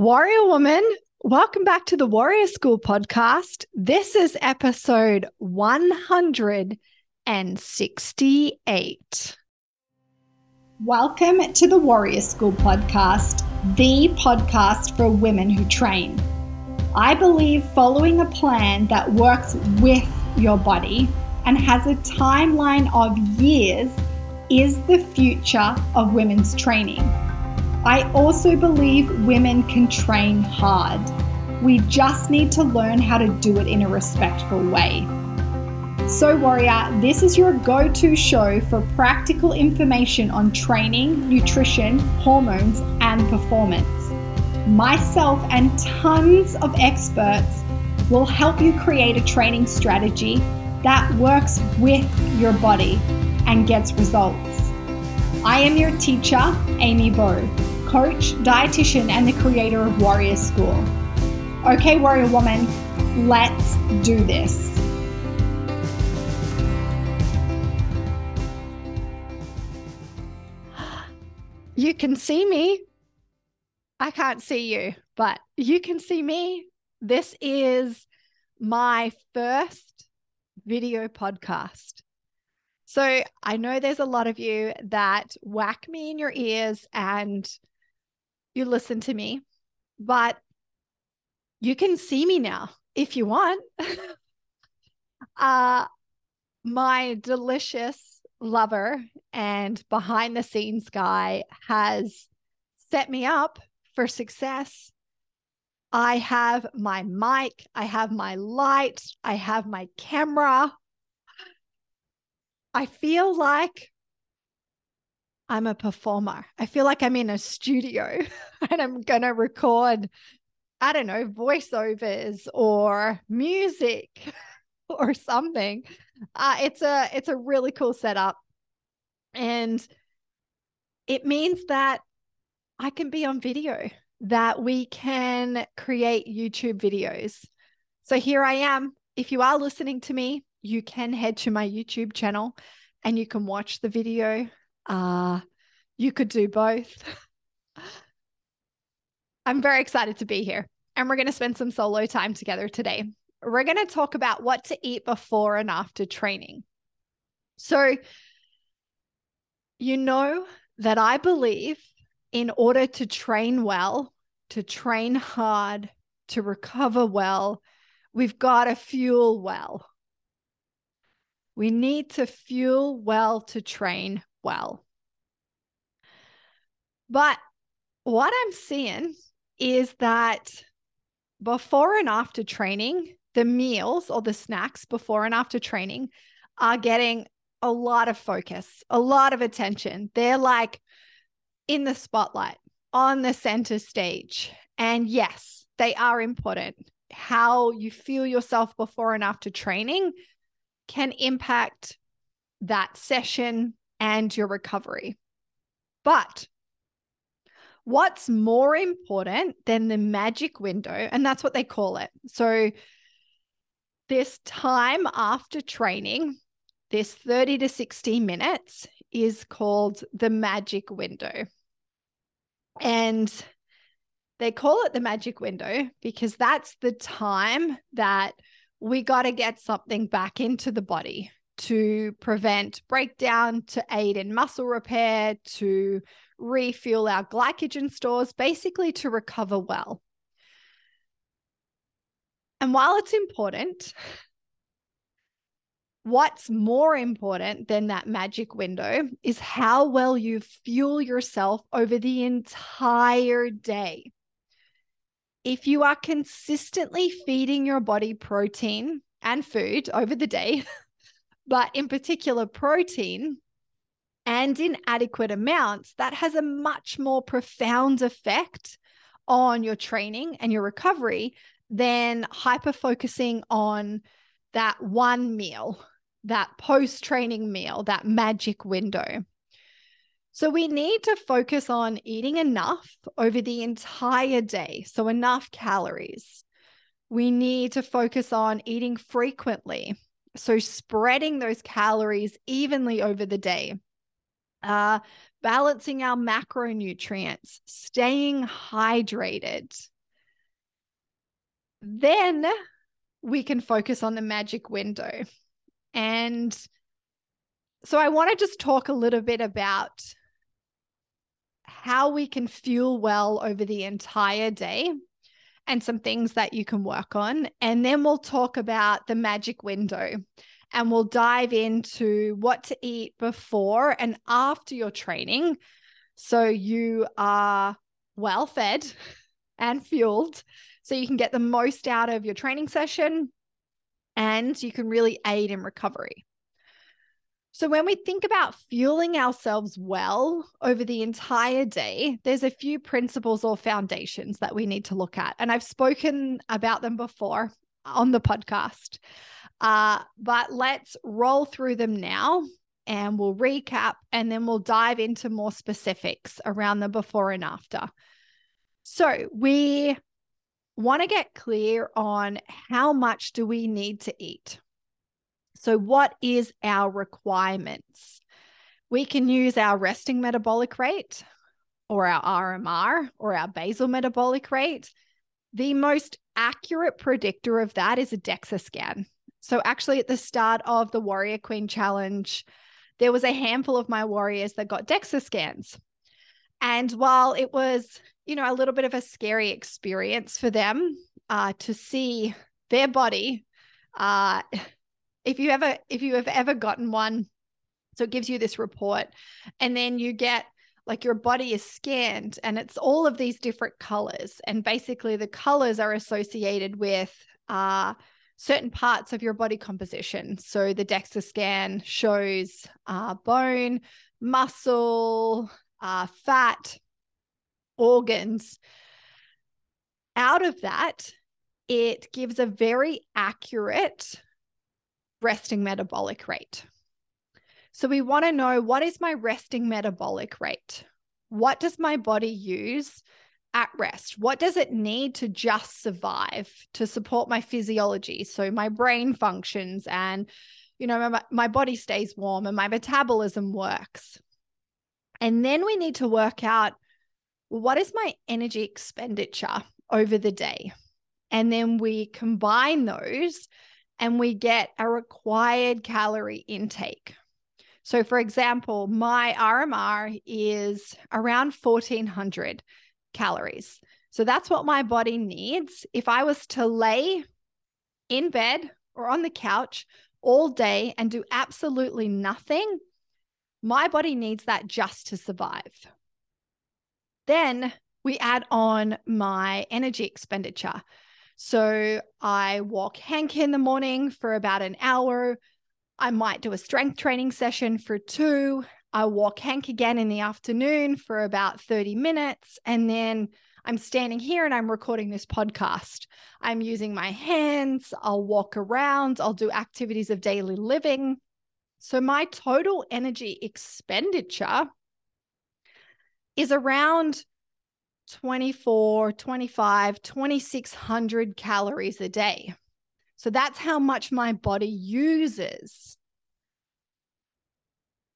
Warrior woman, welcome back to the Warrior School podcast. This is episode 168. Welcome to the Warrior School podcast, the podcast for women who train. I believe following a plan that works with your body and has a timeline of years is the future of women's training. I also believe women can train hard. We just need to learn how to do it in a respectful way. So, Warrior, this is your go to show for practical information on training, nutrition, hormones, and performance. Myself and tons of experts will help you create a training strategy that works with your body and gets results. I am your teacher, Amy Bowe coach, dietitian, and the creator of Warrior School. Okay, Warrior Woman, let's do this. You can see me. I can't see you, but you can see me. This is my first video podcast. So I know there's a lot of you that whack me in your ears and you listen to me, but you can see me now if you want. uh, my delicious lover and behind the scenes guy has set me up for success. I have my mic, I have my light, I have my camera. I feel like I'm a performer. I feel like I'm in a studio and I'm going to record, I don't know, voiceovers or music or something. Uh, it's a it's a really cool setup. And it means that I can be on video, that we can create YouTube videos. So here I am. If you are listening to me, you can head to my YouTube channel and you can watch the video uh, you could do both. I'm very excited to be here. And we're going to spend some solo time together today. We're going to talk about what to eat before and after training. So, you know that I believe in order to train well, to train hard, to recover well, we've got to fuel well. We need to fuel well to train well. But what I'm seeing is that before and after training, the meals or the snacks before and after training are getting a lot of focus, a lot of attention. They're like in the spotlight, on the center stage. And yes, they are important. How you feel yourself before and after training can impact that session and your recovery. But what's more important than the magic window? And that's what they call it. So, this time after training, this 30 to 60 minutes is called the magic window. And they call it the magic window because that's the time that we got to get something back into the body to prevent breakdown, to aid in muscle repair, to refuel our glycogen stores, basically to recover well. And while it's important, what's more important than that magic window is how well you fuel yourself over the entire day. If you are consistently feeding your body protein and food over the day, but in particular protein, and in adequate amounts, that has a much more profound effect on your training and your recovery than hyper focusing on that one meal, that post training meal, that magic window. So, we need to focus on eating enough over the entire day. So, enough calories. We need to focus on eating frequently. So, spreading those calories evenly over the day. Uh, balancing our macronutrients, staying hydrated. Then we can focus on the magic window. And so I want to just talk a little bit about how we can fuel well over the entire day and some things that you can work on. And then we'll talk about the magic window and we'll dive into what to eat before and after your training. So you are well fed and fueled so you can get the most out of your training session and you can really aid in recovery. So, when we think about fueling ourselves well over the entire day, there's a few principles or foundations that we need to look at. And I've spoken about them before on the podcast. Uh, but let's roll through them now and we'll recap and then we'll dive into more specifics around the before and after. So, we want to get clear on how much do we need to eat? So, what is our requirements? We can use our resting metabolic rate or our RMR or our basal metabolic rate. The most accurate predictor of that is a DEXA scan. So, actually, at the start of the Warrior Queen Challenge, there was a handful of my warriors that got DEXA scans. And while it was, you know, a little bit of a scary experience for them uh, to see their body uh, if you ever if you have ever gotten one so it gives you this report and then you get like your body is scanned and it's all of these different colors and basically the colors are associated with uh, certain parts of your body composition. So the dexa scan shows uh, bone muscle uh, fat organs. Out of that it gives a very accurate resting metabolic rate. So we want to know what is my resting metabolic rate? What does my body use at rest? What does it need to just survive to support my physiology? So my brain functions and you know my, my body stays warm and my metabolism works. And then we need to work out what is my energy expenditure over the day? And then we combine those and we get a required calorie intake. So, for example, my RMR is around 1400 calories. So, that's what my body needs. If I was to lay in bed or on the couch all day and do absolutely nothing, my body needs that just to survive. Then we add on my energy expenditure. So I walk Hank in the morning for about an hour. I might do a strength training session for two. I walk Hank again in the afternoon for about 30 minutes. And then I'm standing here and I'm recording this podcast. I'm using my hands. I'll walk around. I'll do activities of daily living. So my total energy expenditure is around 24, 25, 2600 calories a day. So that's how much my body uses.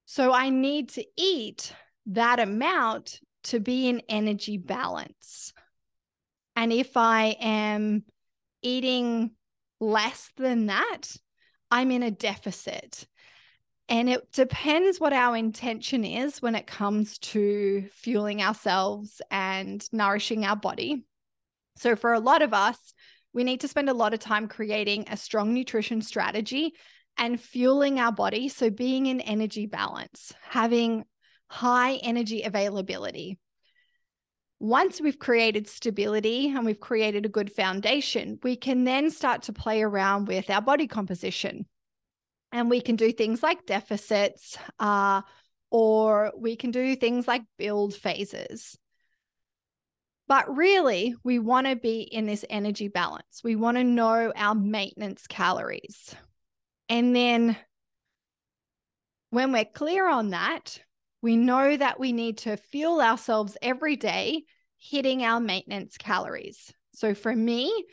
So I need to eat that amount to be in energy balance. And if I am eating less than that, I'm in a deficit. And it depends what our intention is when it comes to fueling ourselves and nourishing our body. So, for a lot of us, we need to spend a lot of time creating a strong nutrition strategy and fueling our body. So, being in energy balance, having high energy availability. Once we've created stability and we've created a good foundation, we can then start to play around with our body composition. And we can do things like deficits, uh, or we can do things like build phases. But really, we want to be in this energy balance. We want to know our maintenance calories. And then when we're clear on that, we know that we need to fuel ourselves every day hitting our maintenance calories. So for me,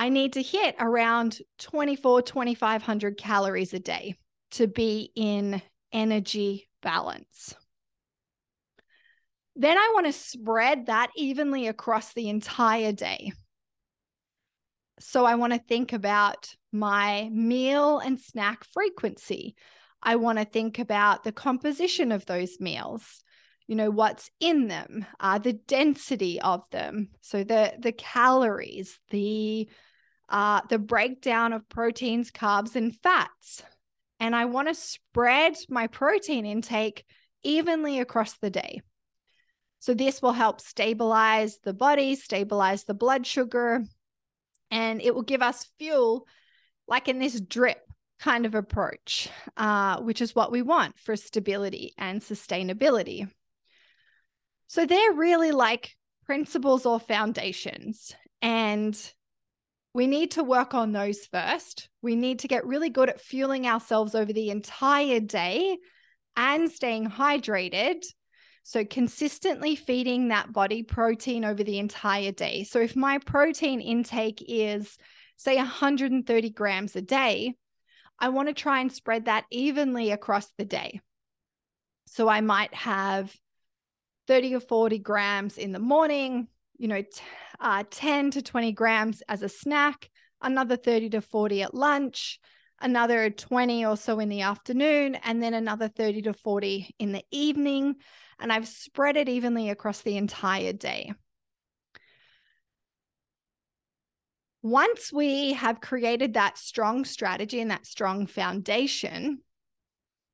I need to hit around 24, 2500 calories a day to be in energy balance. Then I want to spread that evenly across the entire day. So I want to think about my meal and snack frequency. I want to think about the composition of those meals. You know, what's in them, uh, the density of them. So the the calories, the uh, the breakdown of proteins, carbs, and fats. And I want to spread my protein intake evenly across the day. So, this will help stabilize the body, stabilize the blood sugar, and it will give us fuel like in this drip kind of approach, uh, which is what we want for stability and sustainability. So, they're really like principles or foundations. And we need to work on those first. We need to get really good at fueling ourselves over the entire day and staying hydrated. So, consistently feeding that body protein over the entire day. So, if my protein intake is, say, 130 grams a day, I want to try and spread that evenly across the day. So, I might have 30 or 40 grams in the morning, you know, t- uh, 10 to 20 grams as a snack, another 30 to 40 at lunch, another 20 or so in the afternoon, and then another 30 to 40 in the evening. And I've spread it evenly across the entire day. Once we have created that strong strategy and that strong foundation,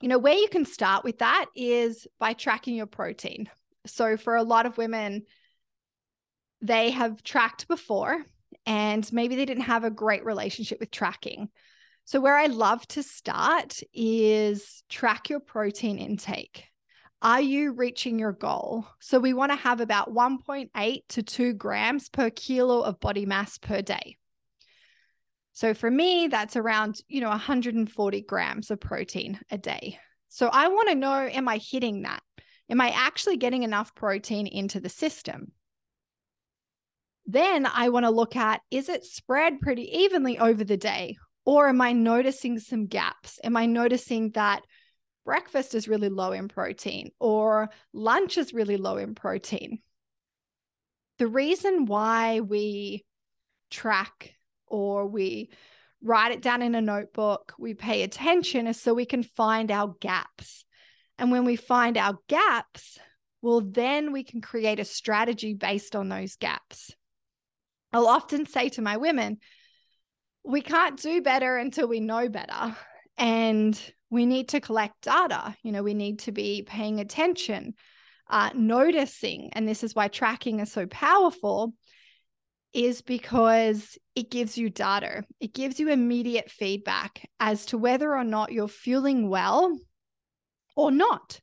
you know, where you can start with that is by tracking your protein. So, for a lot of women, they have tracked before and maybe they didn't have a great relationship with tracking. So, where I love to start is track your protein intake. Are you reaching your goal? So, we want to have about 1.8 to 2 grams per kilo of body mass per day. So, for me, that's around, you know, 140 grams of protein a day. So, I want to know am I hitting that? Am I actually getting enough protein into the system? Then I want to look at is it spread pretty evenly over the day? Or am I noticing some gaps? Am I noticing that breakfast is really low in protein or lunch is really low in protein? The reason why we track or we write it down in a notebook, we pay attention is so we can find our gaps. And when we find our gaps, well, then we can create a strategy based on those gaps. I'll often say to my women, we can't do better until we know better. And we need to collect data. You know, we need to be paying attention, uh, noticing. And this is why tracking is so powerful, is because it gives you data, it gives you immediate feedback as to whether or not you're feeling well or not.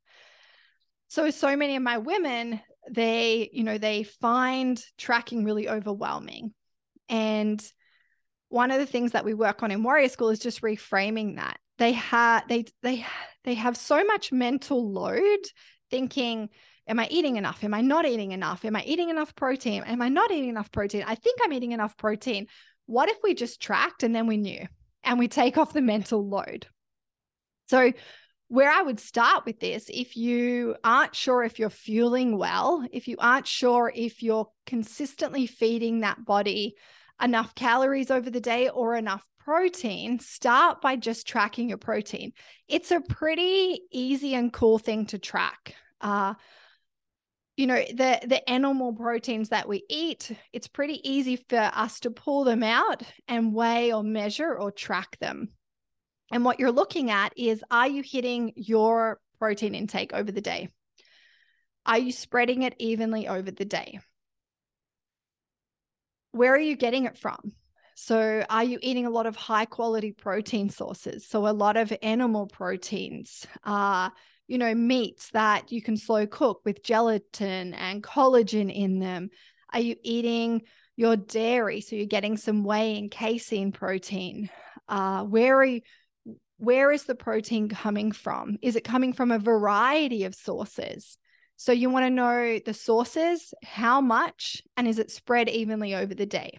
So, so many of my women, they, you know, they find tracking really overwhelming. And one of the things that we work on in warrior school is just reframing that. They have they they they have so much mental load thinking am i eating enough? Am i not eating enough? Am i eating enough protein? Am i not eating enough protein? I think i'm eating enough protein. What if we just tracked and then we knew? And we take off the mental load. So where I would start with this, if you aren't sure if you're fueling well, if you aren't sure if you're consistently feeding that body enough calories over the day or enough protein, start by just tracking your protein. It's a pretty easy and cool thing to track. Uh, you know the the animal proteins that we eat it's pretty easy for us to pull them out and weigh or measure or track them and what you're looking at is are you hitting your protein intake over the day are you spreading it evenly over the day where are you getting it from? So, are you eating a lot of high quality protein sources? So, a lot of animal proteins, uh, you know, meats that you can slow cook with gelatin and collagen in them. Are you eating your dairy? So, you're getting some whey and casein protein. Uh, where are you? Where is the protein coming from? Is it coming from a variety of sources? So you want to know the sources, how much, and is it spread evenly over the day?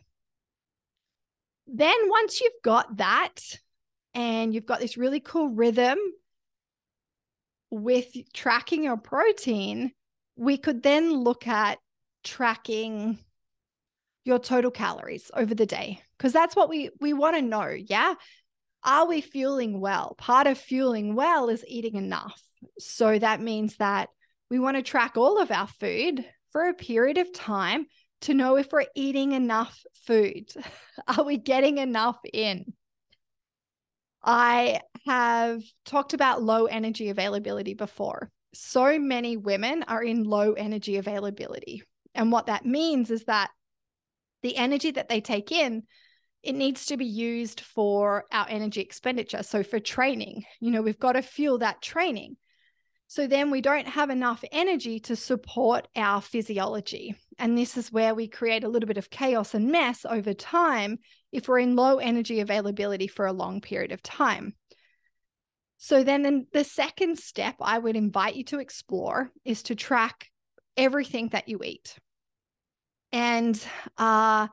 Then once you've got that and you've got this really cool rhythm with tracking your protein, we could then look at tracking your total calories over the day because that's what we we want to know yeah are we fueling well? Part of fueling well is eating enough. So that means that we want to track all of our food for a period of time to know if we're eating enough food. Are we getting enough in? I have talked about low energy availability before. So many women are in low energy availability. And what that means is that the energy that they take in it needs to be used for our energy expenditure. So for training you know we've got to fuel that training. So then we don't have enough energy to support our physiology. And this is where we create a little bit of chaos and mess over time if we're in low energy availability for a long period of time. So then the second step I would invite you to explore is to track everything that you eat. And, uh,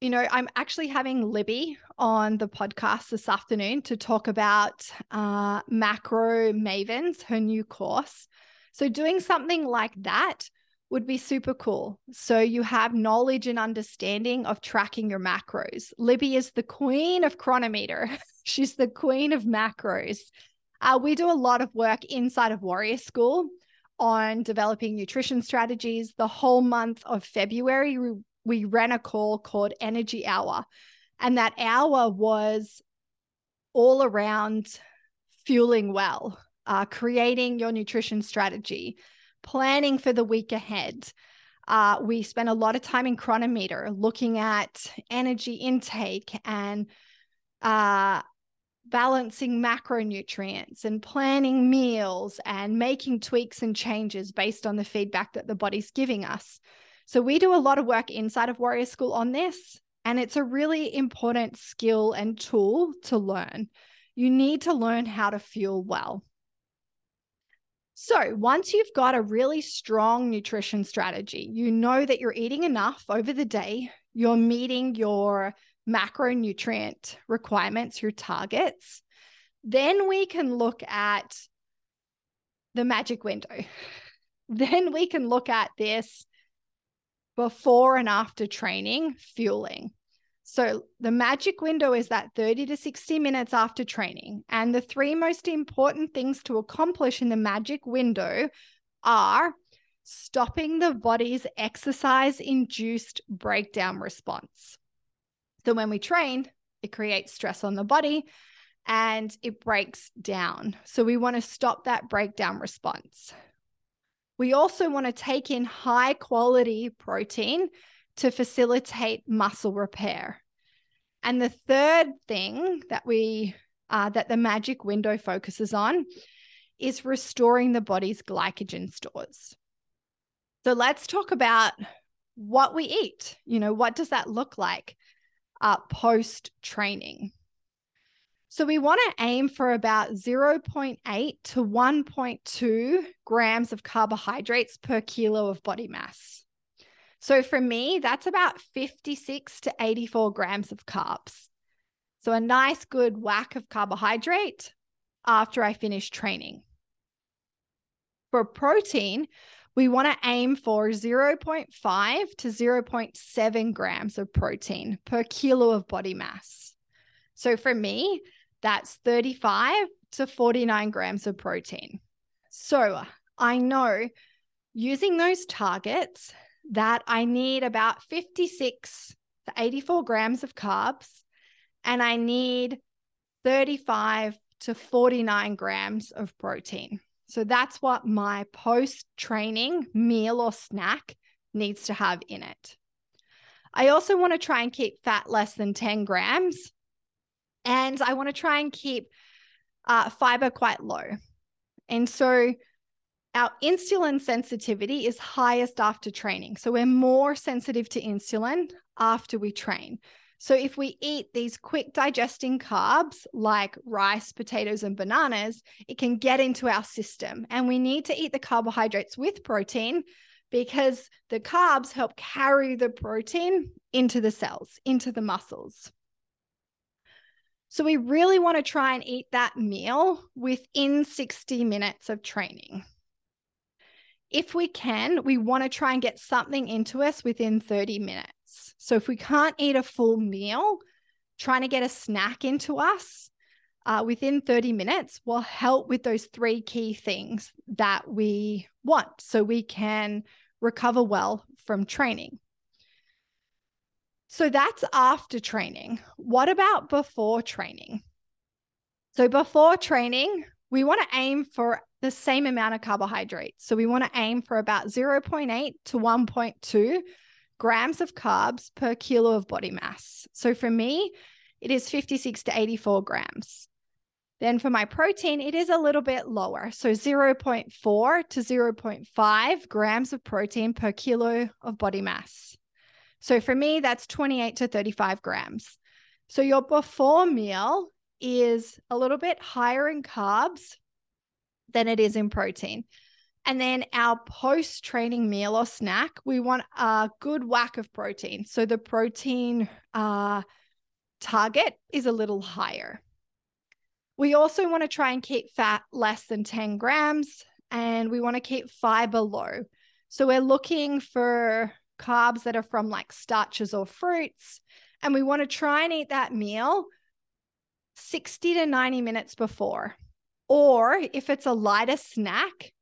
you know, I'm actually having Libby on the podcast this afternoon to talk about uh, Macro Mavens, her new course. So, doing something like that would be super cool. So, you have knowledge and understanding of tracking your macros. Libby is the queen of Cronometer, she's the queen of macros. Uh, we do a lot of work inside of Warrior School on developing nutrition strategies. The whole month of February, we, ran a call called Energy Hour. And that hour was all around fueling well, uh, creating your nutrition strategy, planning for the week ahead. Uh, we spent a lot of time in Cronometer looking at energy intake and uh, balancing macronutrients and planning meals and making tweaks and changes based on the feedback that the body's giving us. So, we do a lot of work inside of Warrior School on this, and it's a really important skill and tool to learn. You need to learn how to fuel well. So, once you've got a really strong nutrition strategy, you know that you're eating enough over the day, you're meeting your macronutrient requirements, your targets, then we can look at the magic window. then we can look at this before and after training fueling. So the magic window is that 30 to 60 minutes after training. And the three most important things to accomplish in the magic window are stopping the body's exercise induced breakdown response. So when we train, it creates stress on the body and it breaks down. So we want to stop that breakdown response. We also want to take in high quality protein to facilitate muscle repair. And the third thing that we uh, that the magic window focuses on is restoring the body's glycogen stores. So let's talk about what we eat. You know, what does that look like? uh, post training. So we want to aim for about 0.8 to 1.2 grams of carbohydrates per kilo of body mass. So for me, that's about 56 to 84 grams of carbs. So a nice good whack of carbohydrate after I finish training. For protein, we want to aim for 0.5 to 0.7 grams of protein per kilo of body mass. So for me, that's 35 to 49 grams of protein. So I know using those targets that I need about 56 to 84 grams of carbs and I need 35 to 49 grams of protein. So that's what my post training meal or snack needs to have in it. I also want to try and keep fat less than 10 grams. And I want to try and keep uh, fiber quite low. And so our insulin sensitivity is highest after training. So we're more sensitive to insulin after we train. So if we eat these quick digesting carbs like rice, potatoes, and bananas, it can get into our system. And we need to eat the carbohydrates with protein because the carbs help carry the protein into the cells, into the muscles. So we really want to try and eat that meal within 60 minutes of training. if we can, we want to try and get something into us within 30 minutes. So if we can't eat a full meal, trying to get a snack into us uh, within 30 minutes will help with those three key things that we want so we can recover well from training. So that's after training. What about before training? So before training, we want to aim for the same amount of carbohydrates. So we want to aim for about 0.8 to 1.2 grams of carbs per kilo of body mass. So for me, it is 56 to 84 grams. Then for my protein, it is a little bit lower. So 0.4 to 0.5 grams of protein per kilo of body mass. So for me, that's 28 to 35 grams. So your before meal is a little bit higher in carbs than it is in protein. And then our post training meal or snack, we want a good whack of protein. So the protein uh, target is a little higher. We also want to try and keep fat less than 10 grams and we want to keep fiber low. So we're looking for carbs that are from like starches or fruits. And we want to try and eat that meal 60 to 90 minutes before. Or if it's a lighter snack,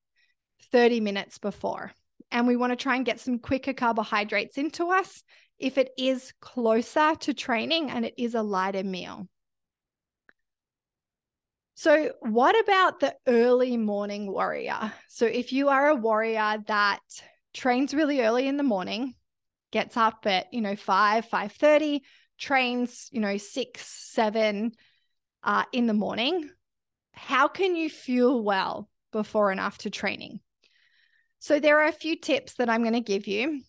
30 minutes before. And we want to try and get some quicker carbohydrates into us if it is closer to training and it is a lighter meal. So, what about the early morning warrior? So, if you are a warrior that trains really early in the morning, gets up at, you know, 5, 5.30, trains, you know, 6, 7 uh, in the morning, how can you fuel well before and after training? So there are a few tips that I'm going to give you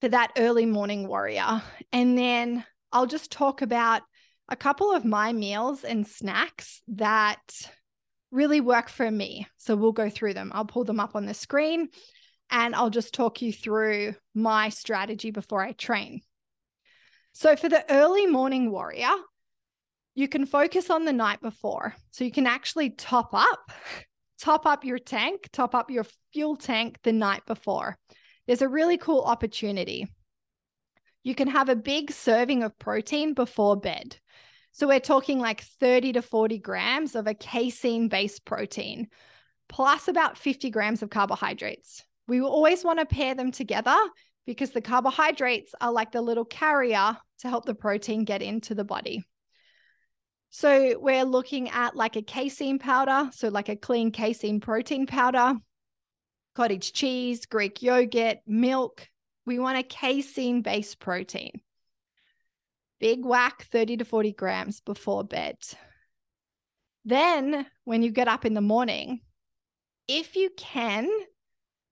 for that early morning warrior. And then I'll just talk about a couple of my meals and snacks that really work for me. So we'll go through them. I'll pull them up on the screen and I'll just talk you through my strategy before I train. So, for the early morning warrior, you can focus on the night before. So, you can actually top up, top up your tank, top up your fuel tank the night before. There's a really cool opportunity. You can have a big serving of protein before bed. So, we're talking like 30 to 40 grams of a casein based protein, plus about 50 grams of carbohydrates. We always want to pair them together because the carbohydrates are like the little carrier to help the protein get into the body. So we're looking at like a casein powder, so like a clean casein protein powder, cottage cheese, Greek yogurt, milk. We want a casein based protein. Big whack, 30 to 40 grams before bed. Then, when you get up in the morning, if you can,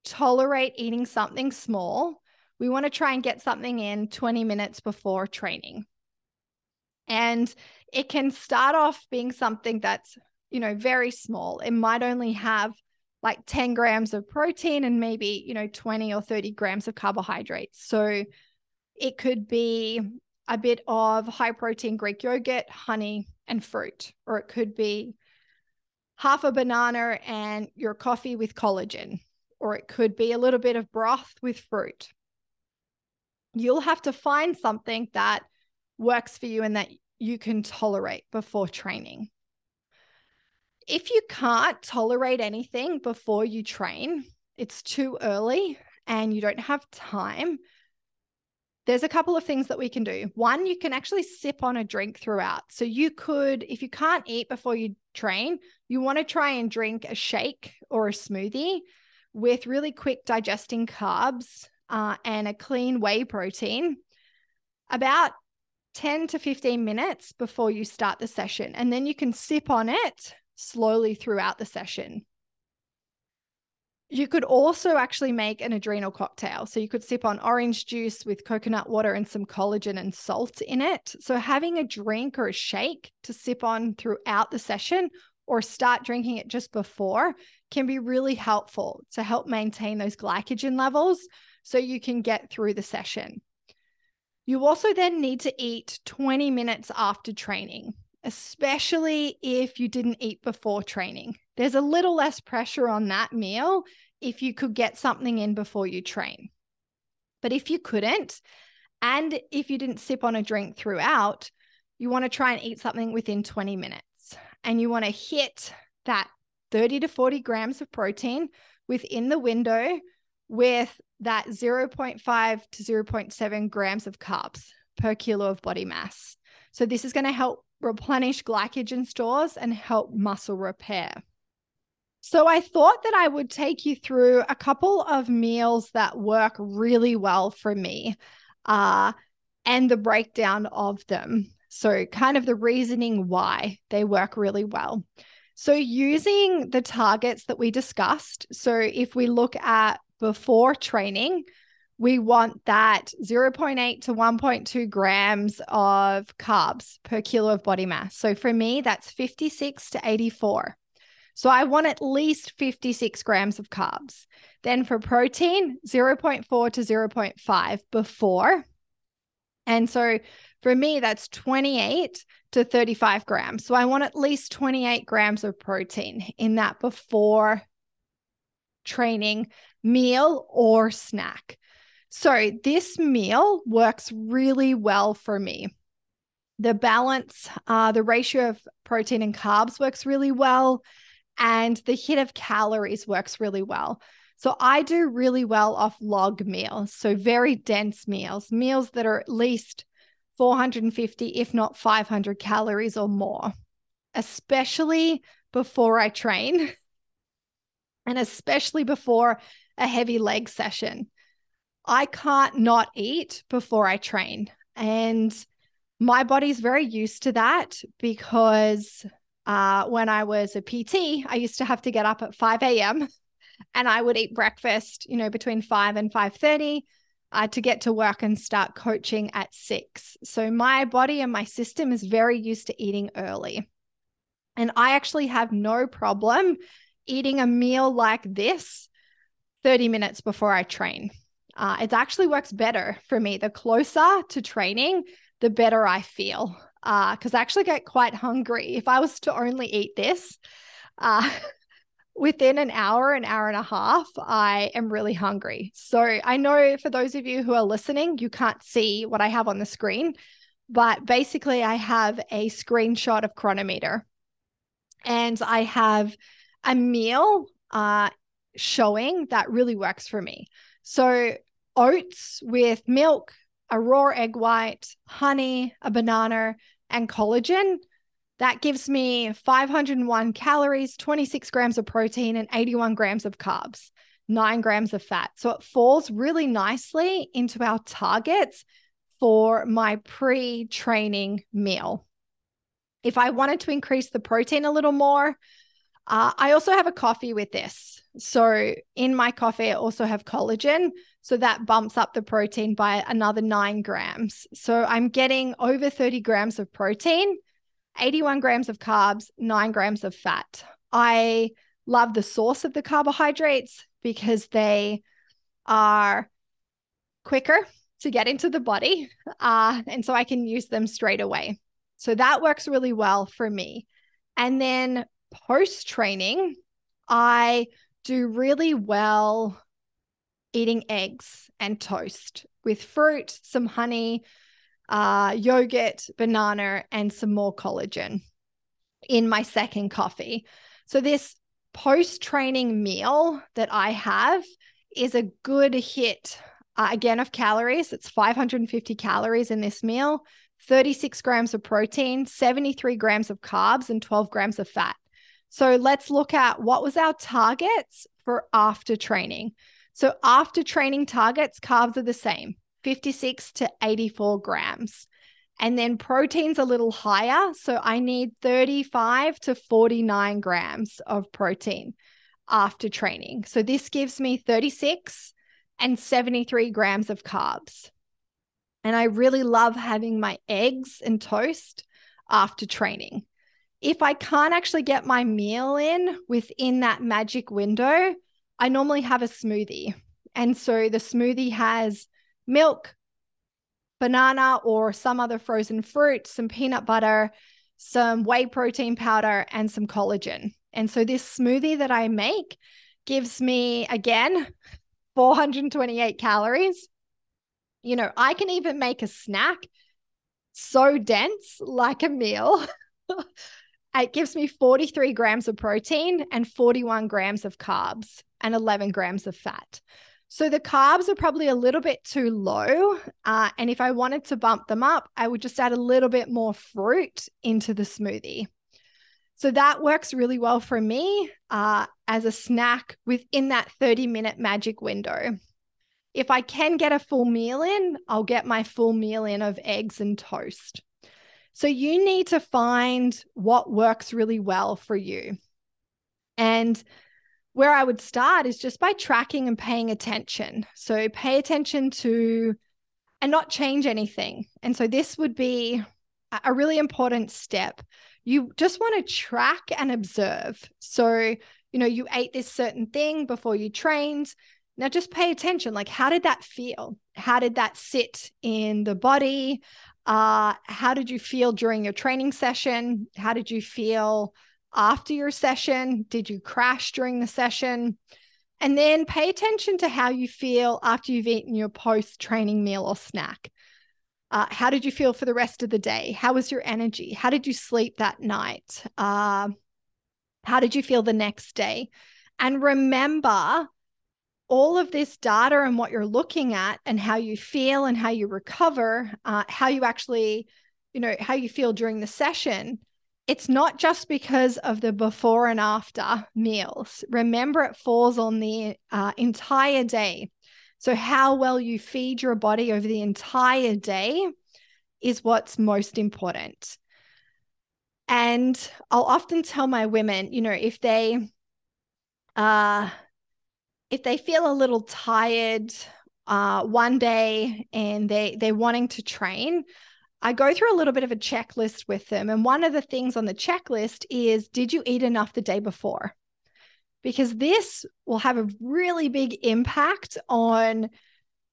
tolerate eating something small, we want to try and get something in 20 minutes before training. And it can start off being something that's, you know, very small. It might only have like 10 grams of protein and maybe, you know, 20 or 30 grams of carbohydrates. So it could be a bit of high protein Greek yogurt, honey, and fruit, or it could be half a banana and your coffee with collagen or it could be a little bit of broth with fruit. You'll have to find something that works for you and that you can tolerate before training. If you can't tolerate anything before you train, it's too early and you don't have time, there's a couple of things that we can do. One, you can actually sip on a drink throughout. So you could, if you can't eat before you train, you want to try and drink a shake or a smoothie with really quick digesting carbs uh, and a clean whey protein about 10 to 15 minutes before you start the session. And then you can sip on it slowly throughout the session. You could also actually make an adrenal cocktail. So you could sip on orange juice with coconut water and some collagen and salt in it. So having a drink or a shake to sip on throughout the session or start drinking it just before can be really helpful to help maintain those glycogen levels so you can get through the session. You also then need to eat 20 minutes after training, especially if you didn't eat before training. There's a little less pressure on that meal if you could get something in before you train. But if you couldn't, and if you didn't sip on a drink throughout, you want to try and eat something within 20 minutes. And you want to hit that 30 to 40 grams of protein within the window with that 0.5 to 0.7 grams of carbs per kilo of body mass. So, this is going to help replenish glycogen stores and help muscle repair. So, I thought that I would take you through a couple of meals that work really well for me uh, and the breakdown of them. So, kind of the reasoning why they work really well. So, using the targets that we discussed, so if we look at before training, we want that 0.8 to 1.2 grams of carbs per kilo of body mass. So, for me, that's 56 to 84. So, I want at least 56 grams of carbs. Then for protein, 0.4 to 0.5 before. And so for me, that's 28 to 35 grams. So I want at least 28 grams of protein in that before training meal or snack. So this meal works really well for me. The balance, uh, the ratio of protein and carbs works really well, and the hit of calories works really well. So I do really well off log meals. So very dense meals, meals that are at least 450, if not 500 calories or more, especially before I train and especially before a heavy leg session. I can't not eat before I train. And my body's very used to that because uh, when I was a PT, I used to have to get up at 5 a.m. and I would eat breakfast, you know, between 5 and 5:30 uh, to get to work and start coaching at six. So my body and my system is very used to eating early. And I actually have no problem eating a meal like this 30 minutes before I train. Uh, it actually works better for me. The closer to training, the better I feel. Because uh, I actually get quite hungry. If I was to only eat this, uh, within an hour, an hour and a half, I am really hungry. So I know for those of you who are listening, you can't see what I have on the screen, but basically, I have a screenshot of Cronometer and I have a meal uh, showing that really works for me. So oats with milk, a raw egg white, honey, a banana, and collagen that gives me 501 calories, 26 grams of protein, and 81 grams of carbs, nine grams of fat. So it falls really nicely into our targets for my pre training meal. If I wanted to increase the protein a little more, uh, I also have a coffee with this. So in my coffee, I also have collagen. So that bumps up the protein by another nine grams. So I'm getting over 30 grams of protein 81 grams of carbs, nine grams of fat. I love the source of the carbohydrates because they are quicker to get into the body. Uh, and so I can use them straight away. So that works really well for me. And then post training, I do really well eating eggs and toast with fruit, some honey, uh, yogurt, banana, and some more collagen in my second coffee. So, this post training meal that I have is a good hit uh, again of calories. It's 550 calories in this meal, 36 grams of protein, 73 grams of carbs, and 12 grams of fat. So, let's look at what was our targets for after training. So, after training targets, carbs are the same 56 to 84 grams. And then protein's a little higher. So I need 35 to 49 grams of protein after training. So this gives me 36 and 73 grams of carbs. And I really love having my eggs and toast after training. If I can't actually get my meal in within that magic window, I normally have a smoothie. And so the smoothie has milk, banana, or some other frozen fruit, some peanut butter, some whey protein powder, and some collagen. And so this smoothie that I make gives me, again, 428 calories. You know, I can even make a snack so dense like a meal. it gives me 43 grams of protein and 41 grams of carbs and 11 grams of fat. So the carbs are probably a little bit too low. Uh, and if I wanted to bump them up, I would just add a little bit more fruit into the smoothie. So that works really well for me uh, as a snack within that 30 minute magic window. If I can get a full meal in, I'll get my full meal in of eggs and toast. So you need to find what works really well for you. And where I would start is just by tracking and paying attention. So pay attention to and not change anything. And so this would be a really important step. You just want to track and observe. So, you know, you ate this certain thing before you trained. Now just pay attention. Like, how did that feel? How did that sit in the body? Uh, how did you feel during your training session? How did you feel after your session? Did you crash during the session? And then pay attention to how you feel after you've eaten your post training meal or snack. Uh, how did you feel for the rest of the day? How was your energy? How did you sleep that night? Uh, how did you feel the next day? And remember, all of this data and what you're looking at, and how you feel and how you recover, uh, how you actually, you know, how you feel during the session it's not just because of the before and after meals. Remember, it falls on the uh, entire day. So, how well you feed your body over the entire day is what's most important. And I'll often tell my women, you know, if they, uh, if they feel a little tired uh, one day and they they're wanting to train, I go through a little bit of a checklist with them. And one of the things on the checklist is Did you eat enough the day before? Because this will have a really big impact on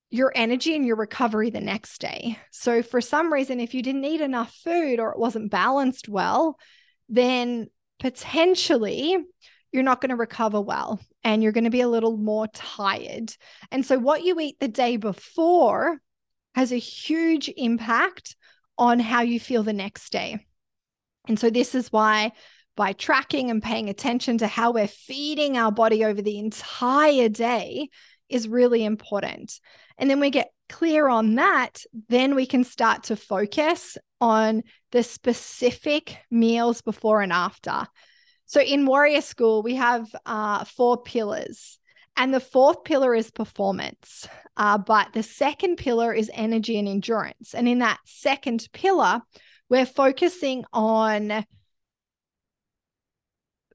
your energy and your recovery the next day. So, for some reason, if you didn't eat enough food or it wasn't balanced well, then potentially you're not going to recover well and you're going to be a little more tired. And so, what you eat the day before has a huge impact on how you feel the next day. And so, this is why by tracking and paying attention to how we're feeding our body over the entire day is really important. And then we get clear on that, then we can start to focus on the specific meals before and after. So in Warrior School, we have uh, four pillars. And the fourth pillar is performance. Uh, but the second pillar is energy and endurance. And in that second pillar, we're focusing on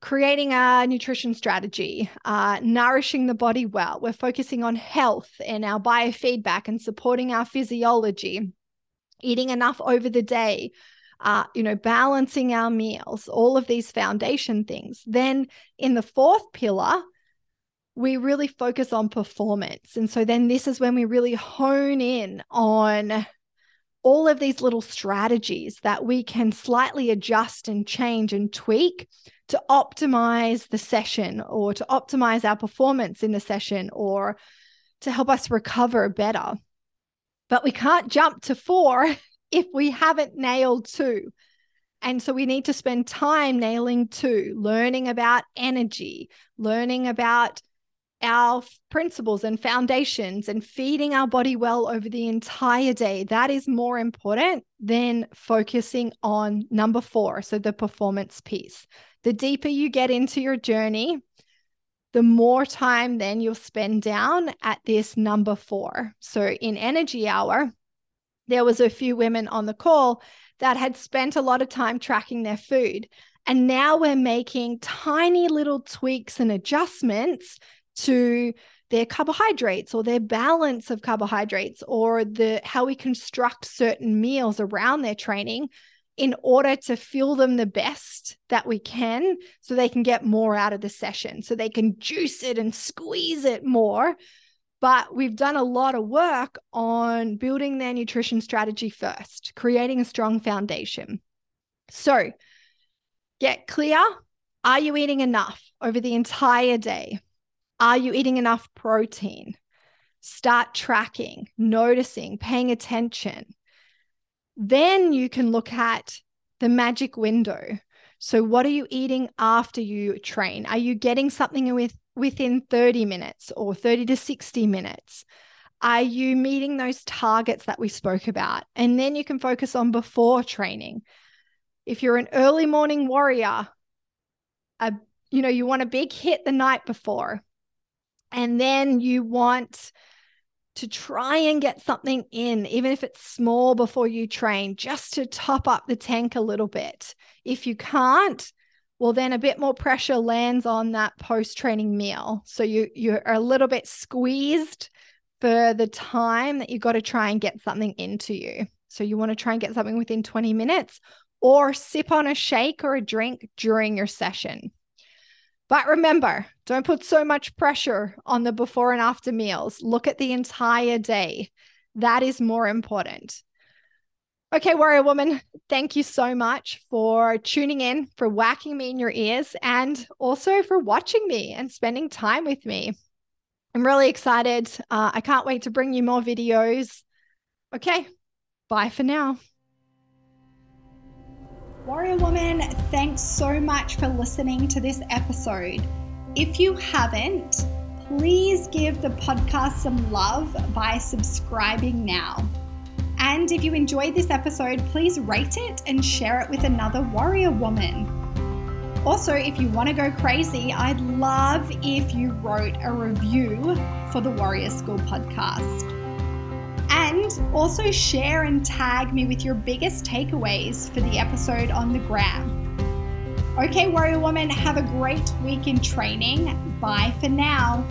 creating a nutrition strategy, uh, nourishing the body well. We're focusing on health and our biofeedback and supporting our physiology, eating enough over the day. Uh, you know, balancing our meals, all of these foundation things. Then in the fourth pillar, we really focus on performance. And so then this is when we really hone in on all of these little strategies that we can slightly adjust and change and tweak to optimize the session or to optimize our performance in the session or to help us recover better. But we can't jump to four if we haven't nailed two. And so we need to spend time nailing two, learning about energy, learning about our principles and foundations and feeding our body well over the entire day. That is more important than focusing on number four. So, the performance piece. The deeper you get into your journey, the more time then you'll spend down at this number four. So, in Energy Hour, there was a few women on the call that had spent a lot of time tracking their food. And now we're making tiny little tweaks and adjustments to their carbohydrates or their balance of carbohydrates or the how we construct certain meals around their training in order to fuel them the best that we can so they can get more out of the session so they can juice it and squeeze it more. But we've done a lot of work on building their nutrition strategy first creating a strong foundation. So get clear. Are you eating enough over the entire day Are you eating enough protein? Start tracking, noticing, paying attention. Then you can look at the magic window. So, what are you eating after you train? Are you getting something with, within 30 minutes or 30 to 60 minutes? Are you meeting those targets that we spoke about? And then you can focus on before training. If you're an early morning warrior, a you know, you want a big hit the night before. And then you want to try and get something in, even if it's small before you train, just to top up the tank a little bit. If you can't, well, then a bit more pressure lands on that post training meal. So you, you're a little bit squeezed for the time that you've got to try and get something into you. So you want to try and get something within 20 minutes or sip on a shake or a drink during your session. But remember, don't put so much pressure on the before and after meals. Look at the entire day. That is more important. Okay, Warrior Woman, thank you so much for tuning in, for whacking me in your ears, and also for watching me and spending time with me. I'm really excited. Uh, I can't wait to bring you more videos. Okay, bye for now. Warrior Woman, thanks so much for listening to this episode. If you haven't, please give the podcast some love by subscribing now. And if you enjoyed this episode, please rate it and share it with another warrior woman. Also, if you want to go crazy, I'd love if you wrote a review for the Warrior School podcast. And also share and tag me with your biggest takeaways for the episode on the gram. Okay, Warrior Woman, have a great week in training. Bye for now.